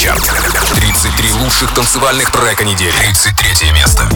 Суперчарт. 33 лучших танцевальных трека недели. 33 место.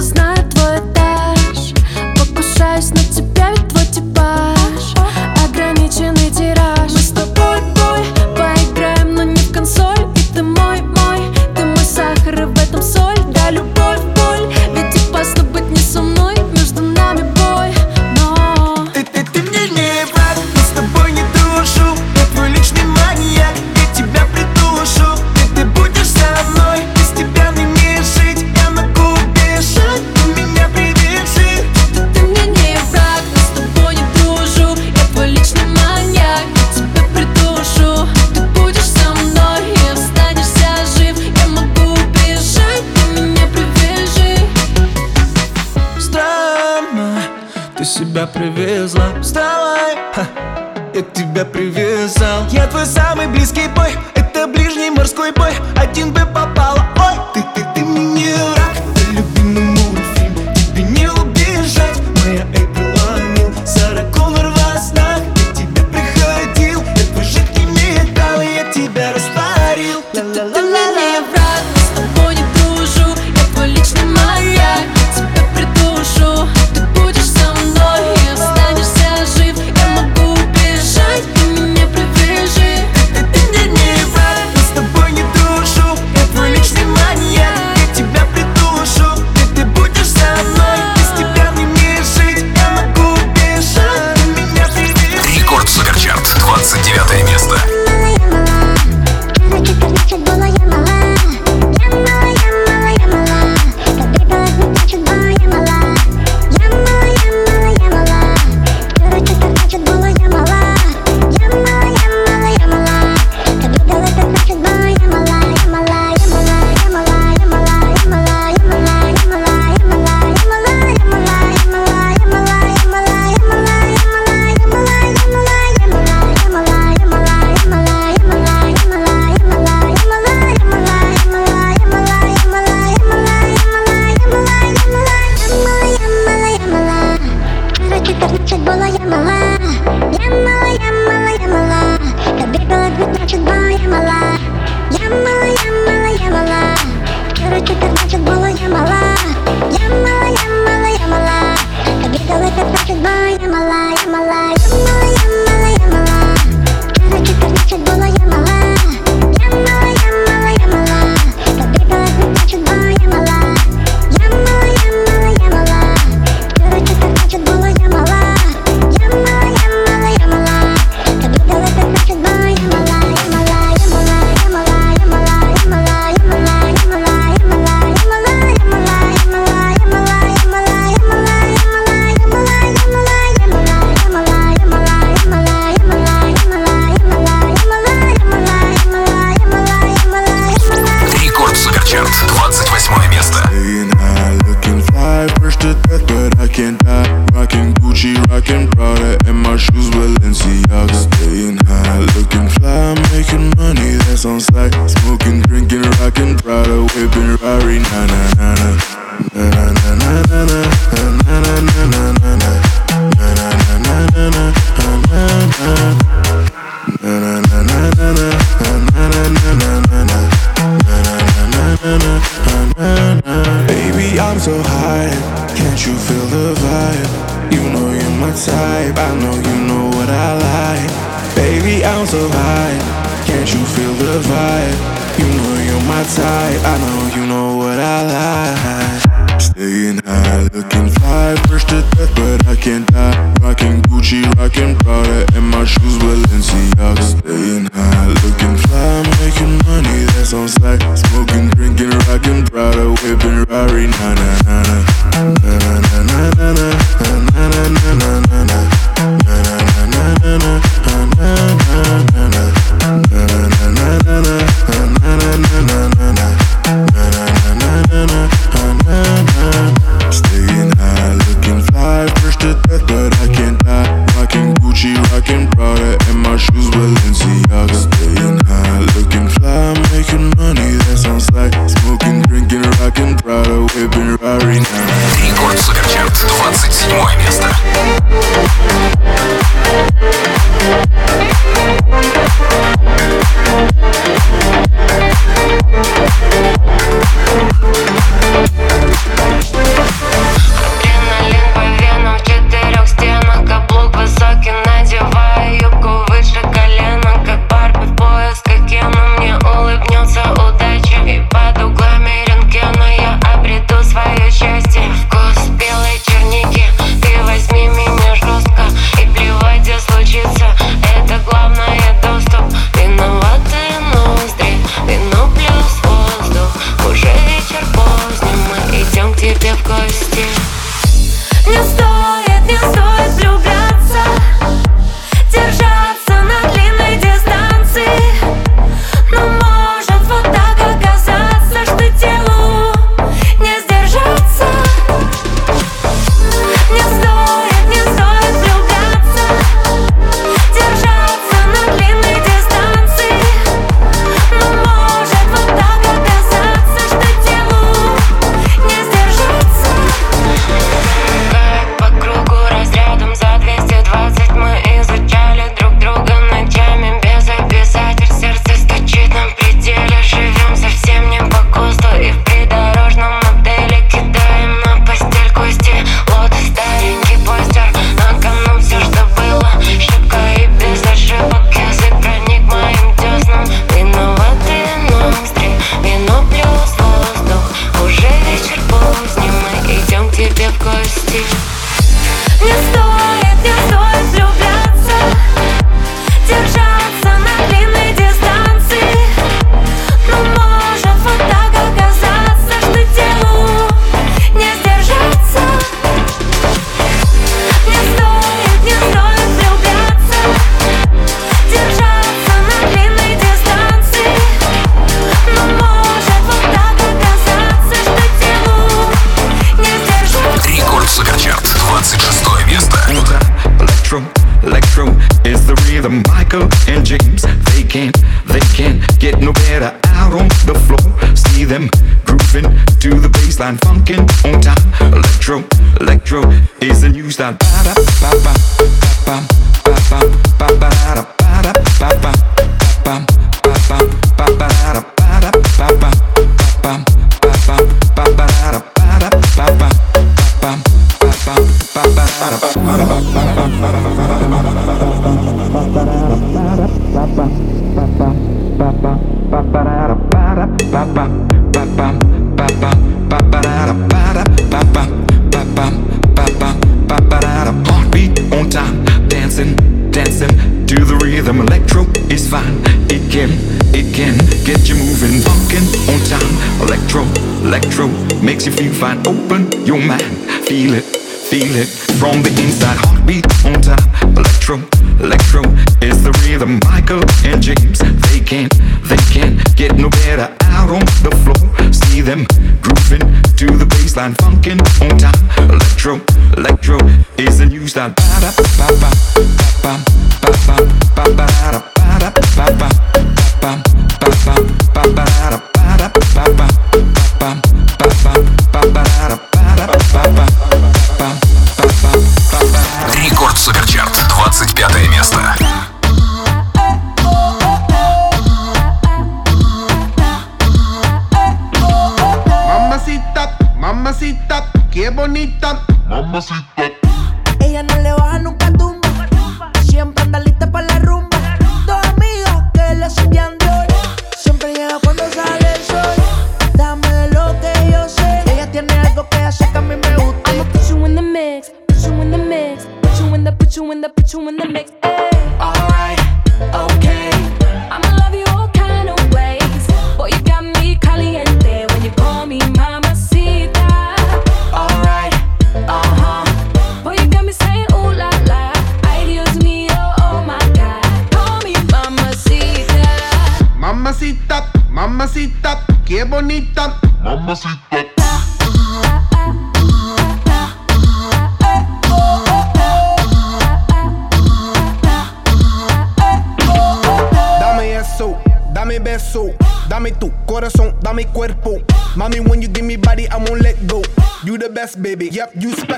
знаю. baby. Yep, you.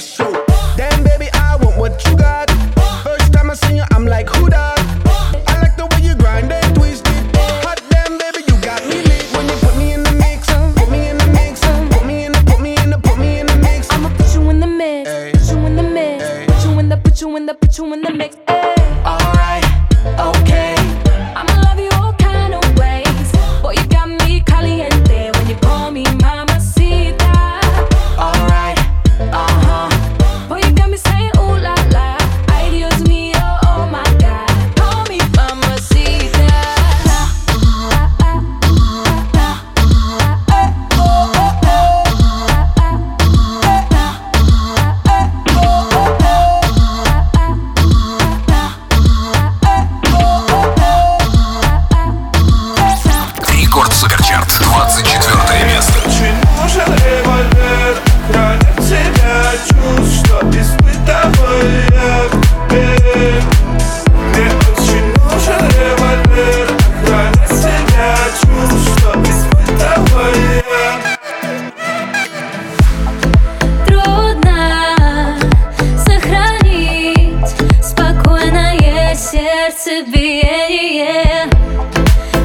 сердце биение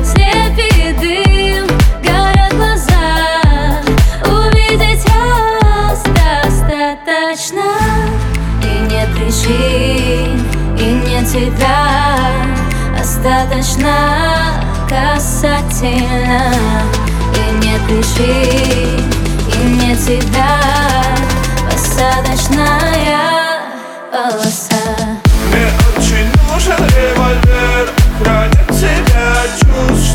Слепий дым, горят глаза. Увидеть вас достаточно И нет причин, и нет тебя достаточно касательно. И нет причин, и нет тебя Посадочная полоса мой хранит тебя чувств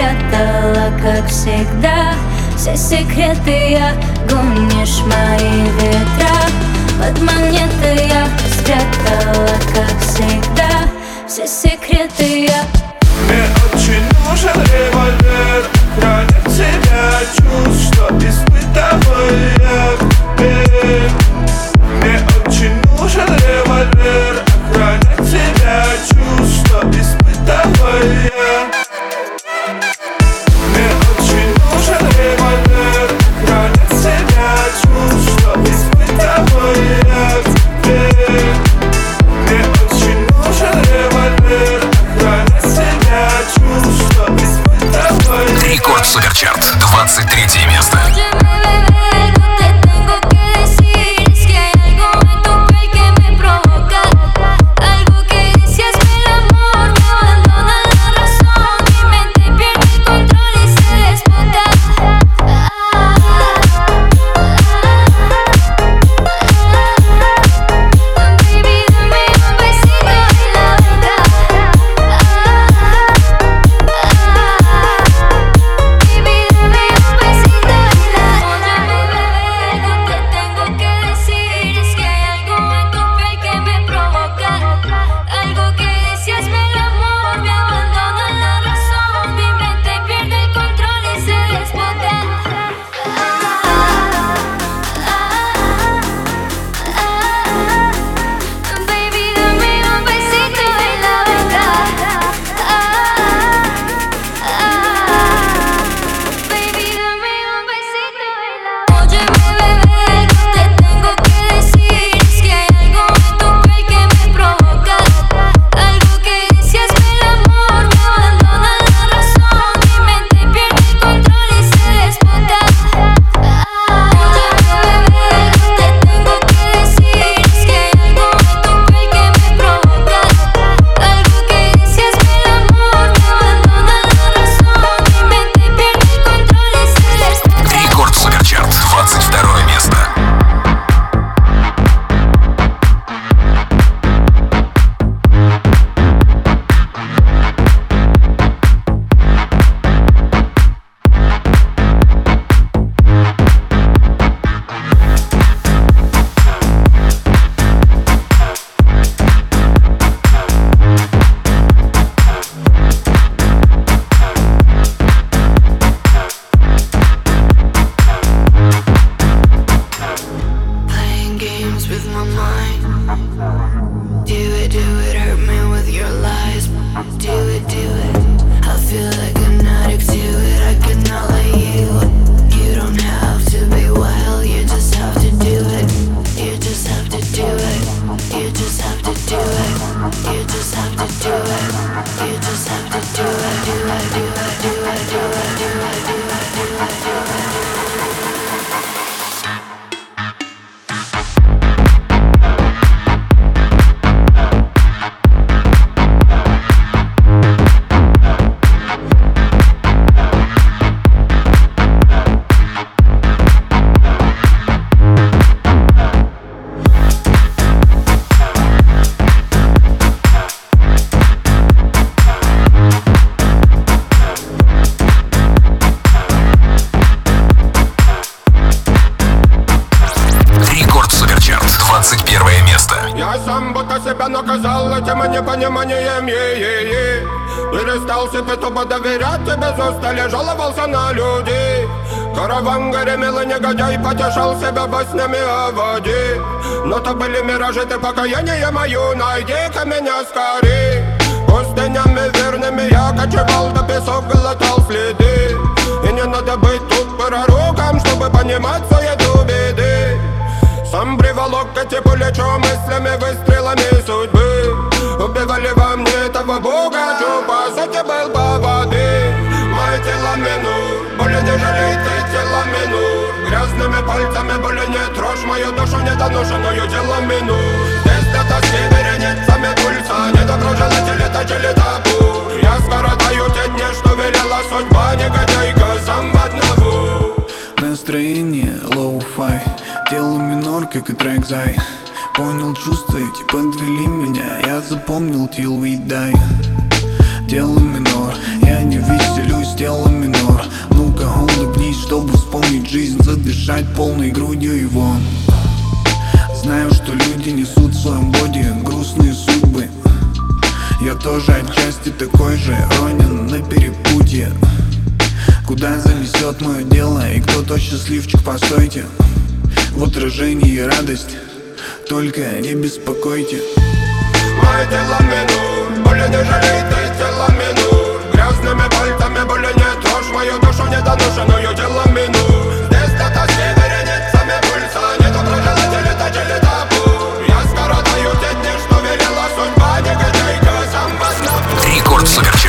спрятала, как всегда. Все секреты я гонишь мои ветра. Под монеты я спрятала, как всегда. Все секреты я Суперчарт, 23 место. выражи ты покаяние мою Найди-ка меня скорей. Пустынями верными я кочевал До песок глотал следы. И не надо быть тут пророком Чтобы понимать суету беды Сам приволок к типу лечу Мыслями, выстрелами судьбы. Убивали во мне того бога Чё по сути был по воды Мое тело минут Более тяжелее ты тело минут. Грязными пальцами были мою душу недоношенную делом мину. Здесь где-то в севере пульса Не докружила телета чили табу Я скоротаю те дни, что велела судьба Негодяйка сам одного Настроение лоу-фай Дело минор, как и трек зай. Понял чувства эти подвели меня Я запомнил till we die. Дело минор, я не веселюсь, дело минор. Ну-ка улыбнись, чтобы вспомнить жизнь Задышать полной грудью и вон знаю, что люди несут в своем боди грустные судьбы. Я тоже отчасти такой же ронен на перепутье. Куда занесет мое дело и кто то счастливчик, постойте. В отражении радость, только не беспокойте. Мое тело минут, более не жалей, то есть тело минут Грязными пальцами более не трожь, мою душу недоношенную тело минут Sucker.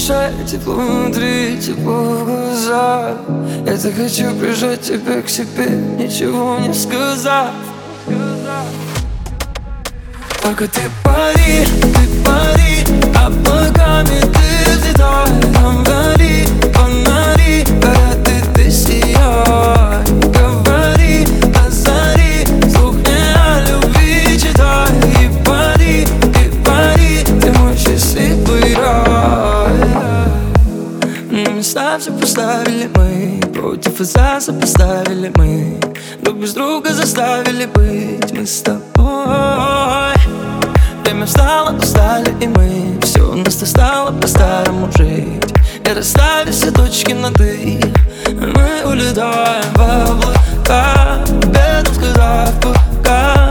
душе тепло внутри, тепло в глазах. Я так хочу прижать тебя к себе, ничего не сказав. Только ты пари, ты пари, а облаками ты взлетай Там гори, фонари, горят и ты сияй глаза сопоставили мы. Друг без друга заставили быть мы с тобой. Время встало, устали и мы. Все у нас-то стало по-старому жить. И расставили все точки на «ты» Мы улетаем в облака Без куда в пока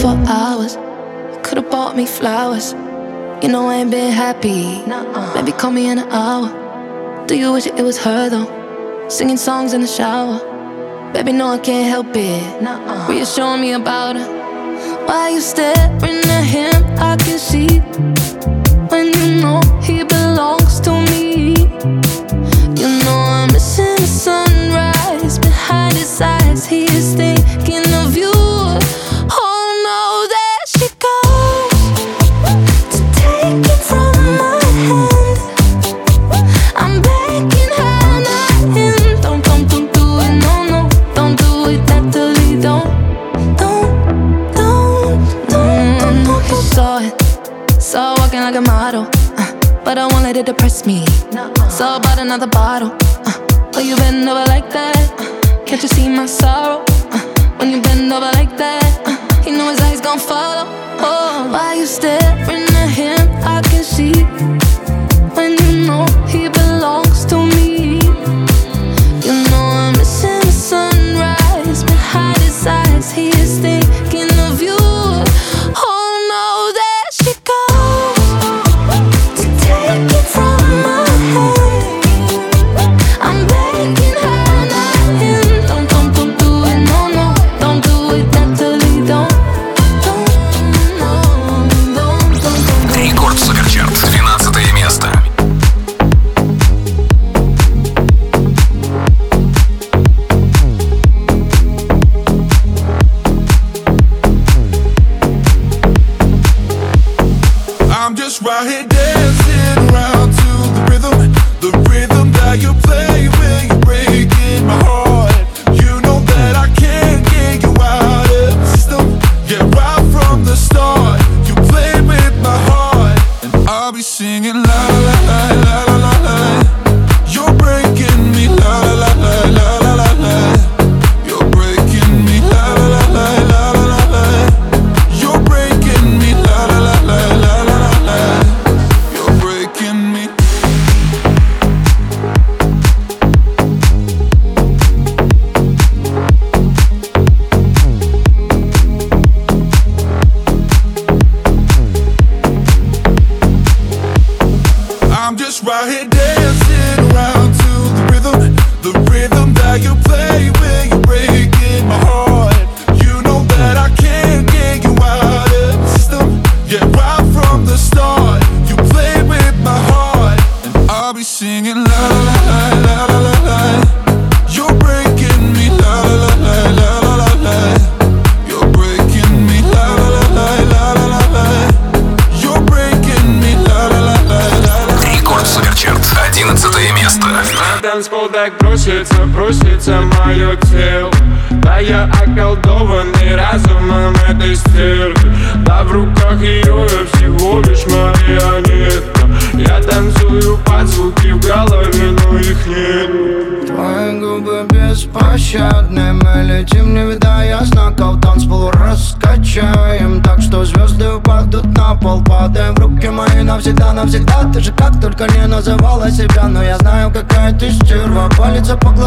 for hours. You could've bought me flowers. You know I ain't been happy. Maybe call me in an hour. Do you wish it was her though? Singing songs in the shower. Baby, no, I can't help it. Were you showing me about her? Why you staring at him? I can see when you know he belongs to me. You know I'm missing the sunrise behind his eyes. He is thinking. to depress me. So I bought another bottle. Uh, oh, you bend over like that. Uh, can't you see my sorrow? Uh, when you bend over like that, uh, you know his eyes gon' follow. Oh, why you staring at him? I can see when you know he belongs to me. You know I'm missing the sunrise behind his eyes. He is thinking.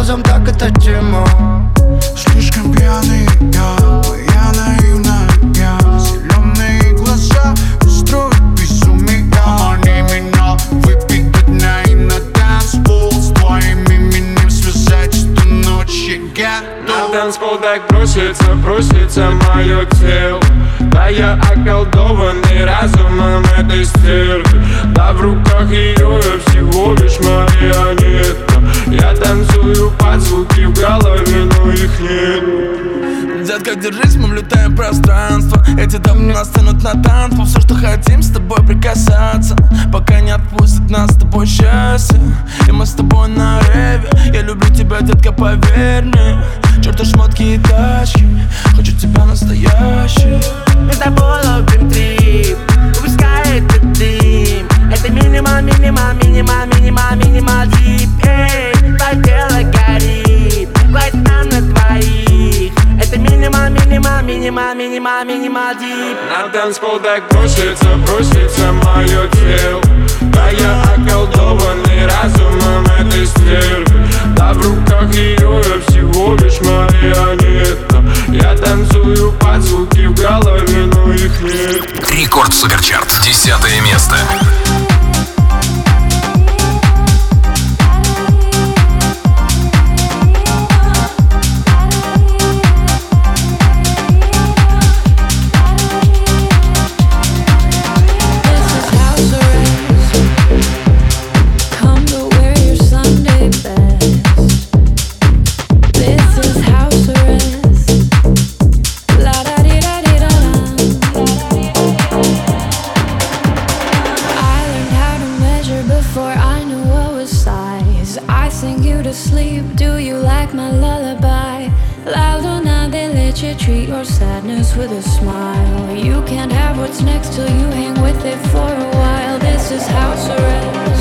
Глазам, так это тема. Слишком пьяный я, я наивная я. Зеленые глаза устроят безумие Они меня выпить дня и на танцпол С твоим именем связать эту ночь я На готов танцпол так просится, просится мое тело. Да я околдованный разумом этой стервы Да в руках ее я всего лишь танцую под звуки в голове, но их нет. Детка, держись, мы влетаем в пространство. Эти дамы нас тянут на танцпол. Все, что хотим, с тобой прикасаться. Пока не отпустит нас с тобой счастье. И мы с тобой на реве. Я люблю тебя, детка, поверь мне. Черту шмотки и тачки. Хочу тебя настоящий. Мы с тобой ловим трип. Выпускай этот дым. Это минимал, минимал, минимал, минимал, минимал, минимал дип. На танцпол так просится, просится мое тело. Да я околдованный разумом этой стервы Да в руках ее я всего лишь марионетка. Я танцую под звуки в голове, но их нет. Рекорд Суперчарт. Десятое место. Sing you to sleep. Do you like my lullaby? Not, they let you treat your sadness with a smile. You can't have what's next till you hang with it for a while. This is house arrest.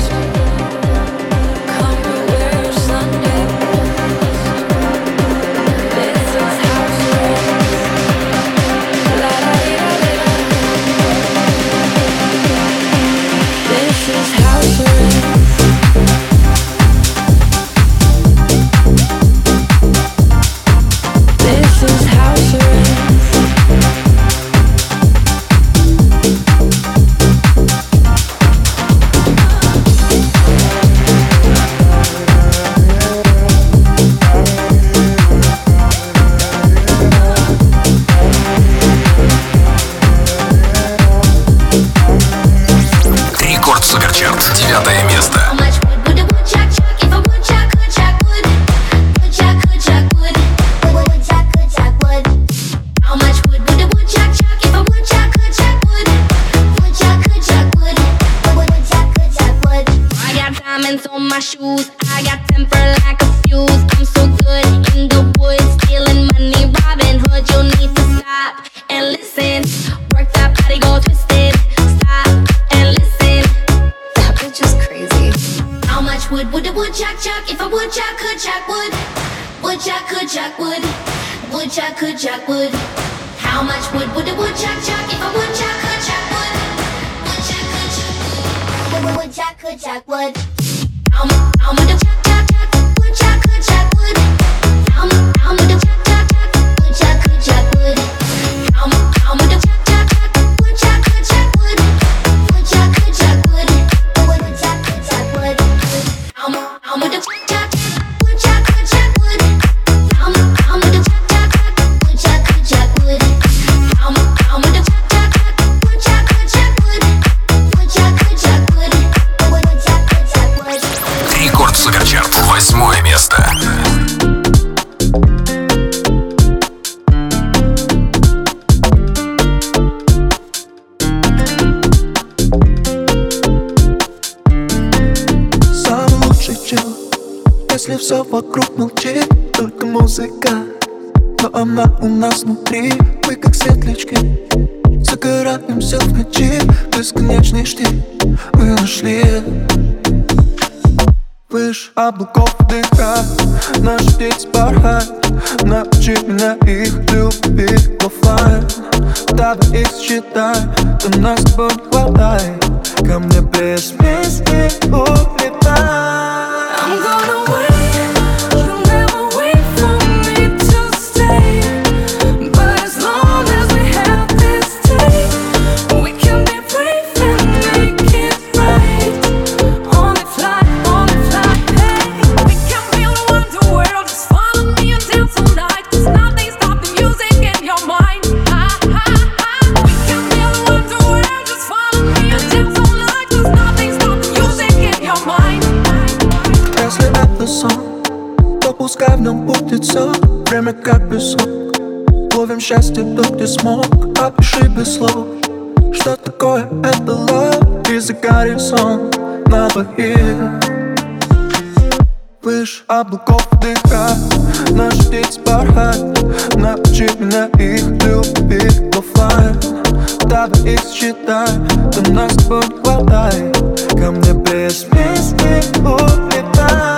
Такое это love Из-за горизонт на двоих. Выше облаков дыха Наши дети бархат Научи меня их любить оффлайн Давай их считай Да нас с тобой не хватай Ко мне без песни улетай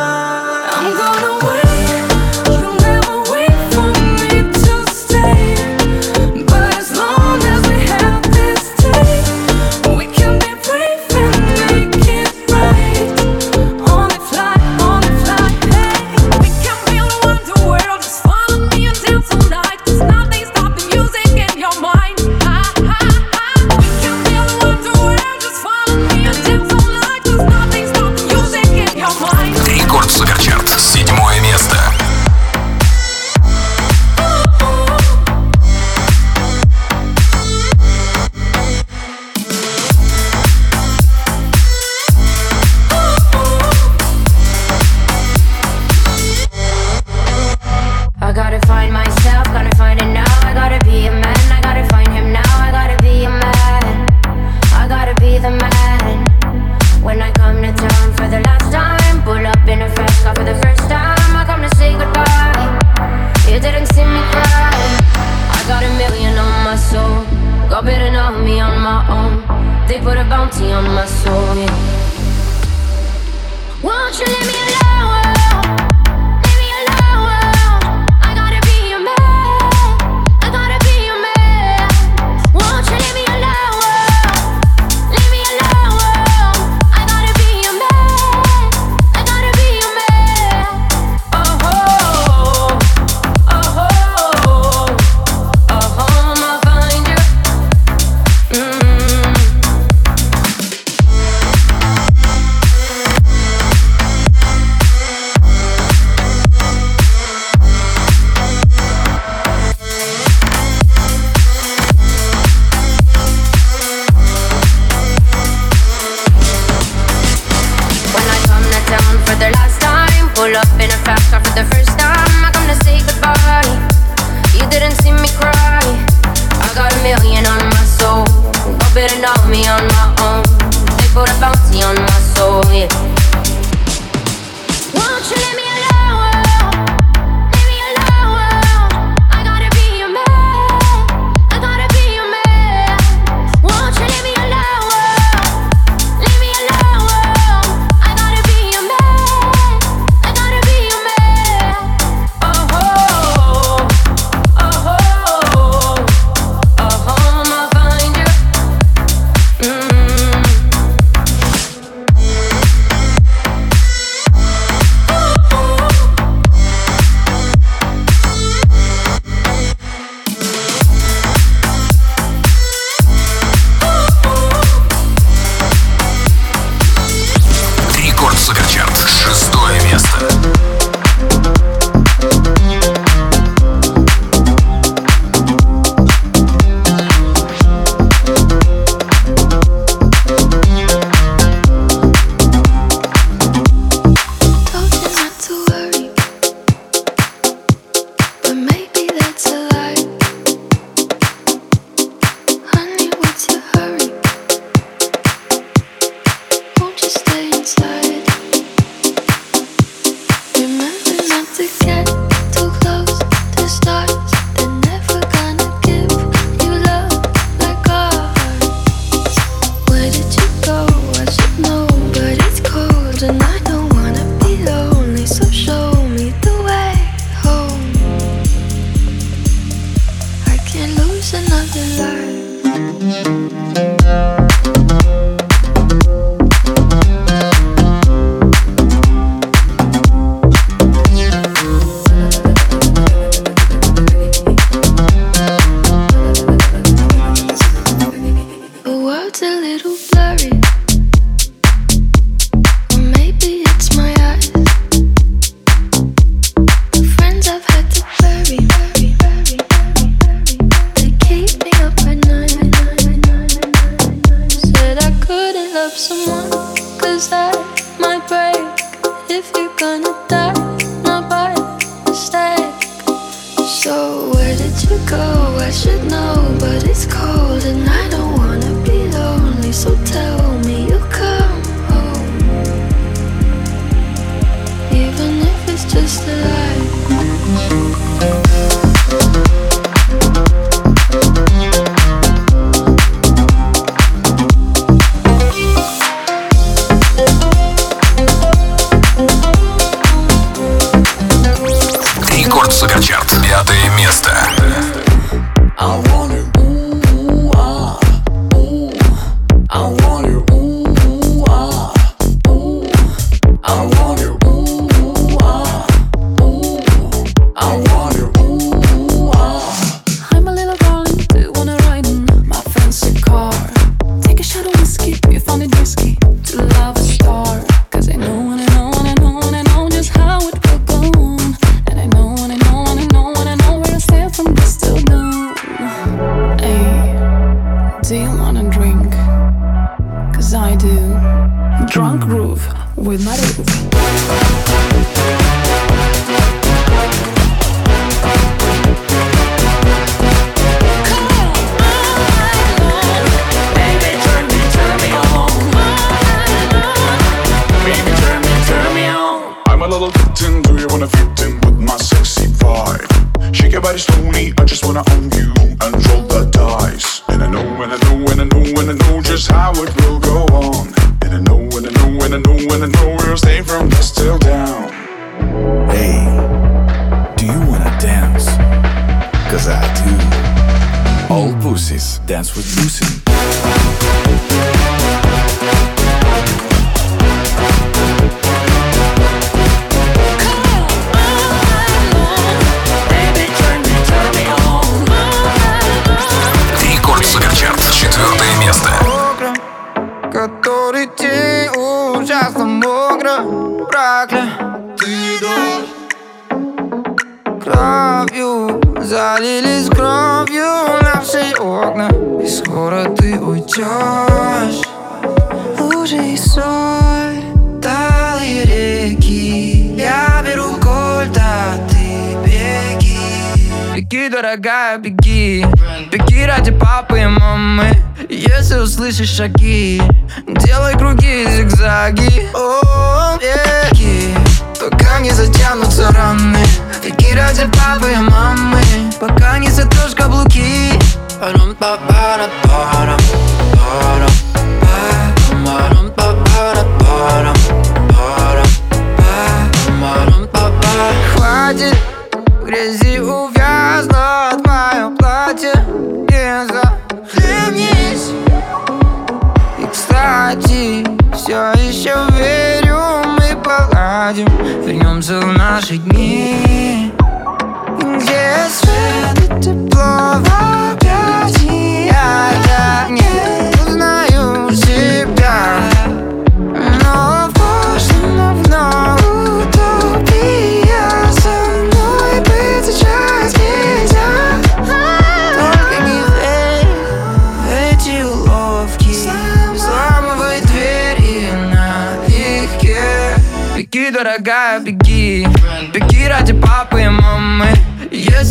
Беги, дорогая, беги. Беги ради папы и мамы. Если услышишь шаги Делай круги и зигзаги. О, э, беги Пока не затянутся раны. Беги ради папы и мамы. Пока не затрешь каблуки. Парам па пара Хватит грязи увязь Знаю, мое платье. Не захлебнись И, кстати, все еще верю Мы поладим, вернемся в наши дни Где свет и тепло в объятиях. Я не узнаю себя.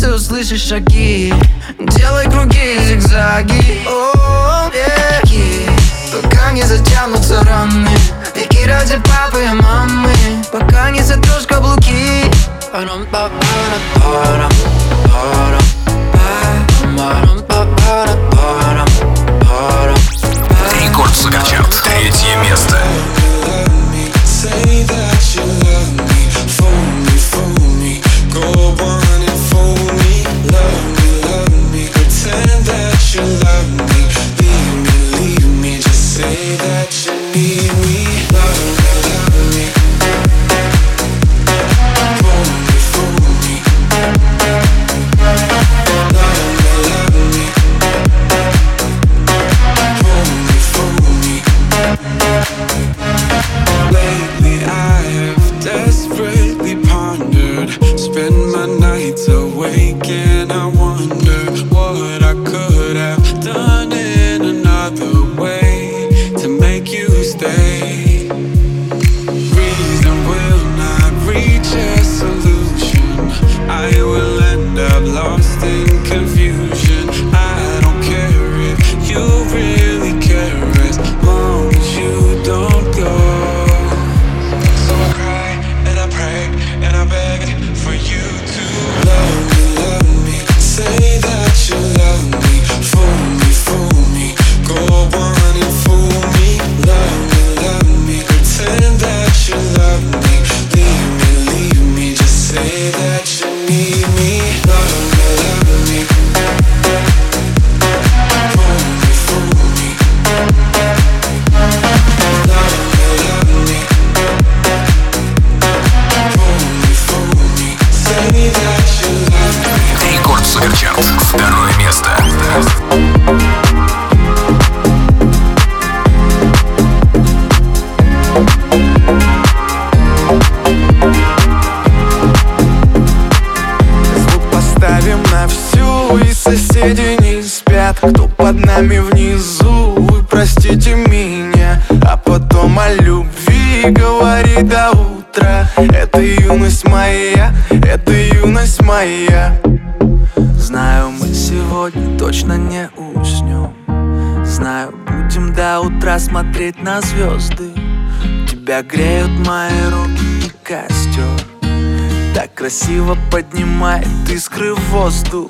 ты услышишь шаги. Делай круги, зигзаги. О, веки. Пока не затянутся раны. Веки ради папы и мамы. Пока не сотрешь каблуки. Рекорд Суперчарт. Третье место. be we love. Моя. Знаю, мы сегодня точно не уснем. Знаю, будем до утра смотреть на звезды. Тебя греют мои руки и костер так красиво поднимает искры в воздух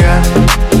yeah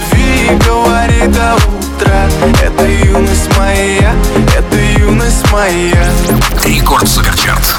говори до утра Это юность моя, это юность моя Рекорд Суперчарт.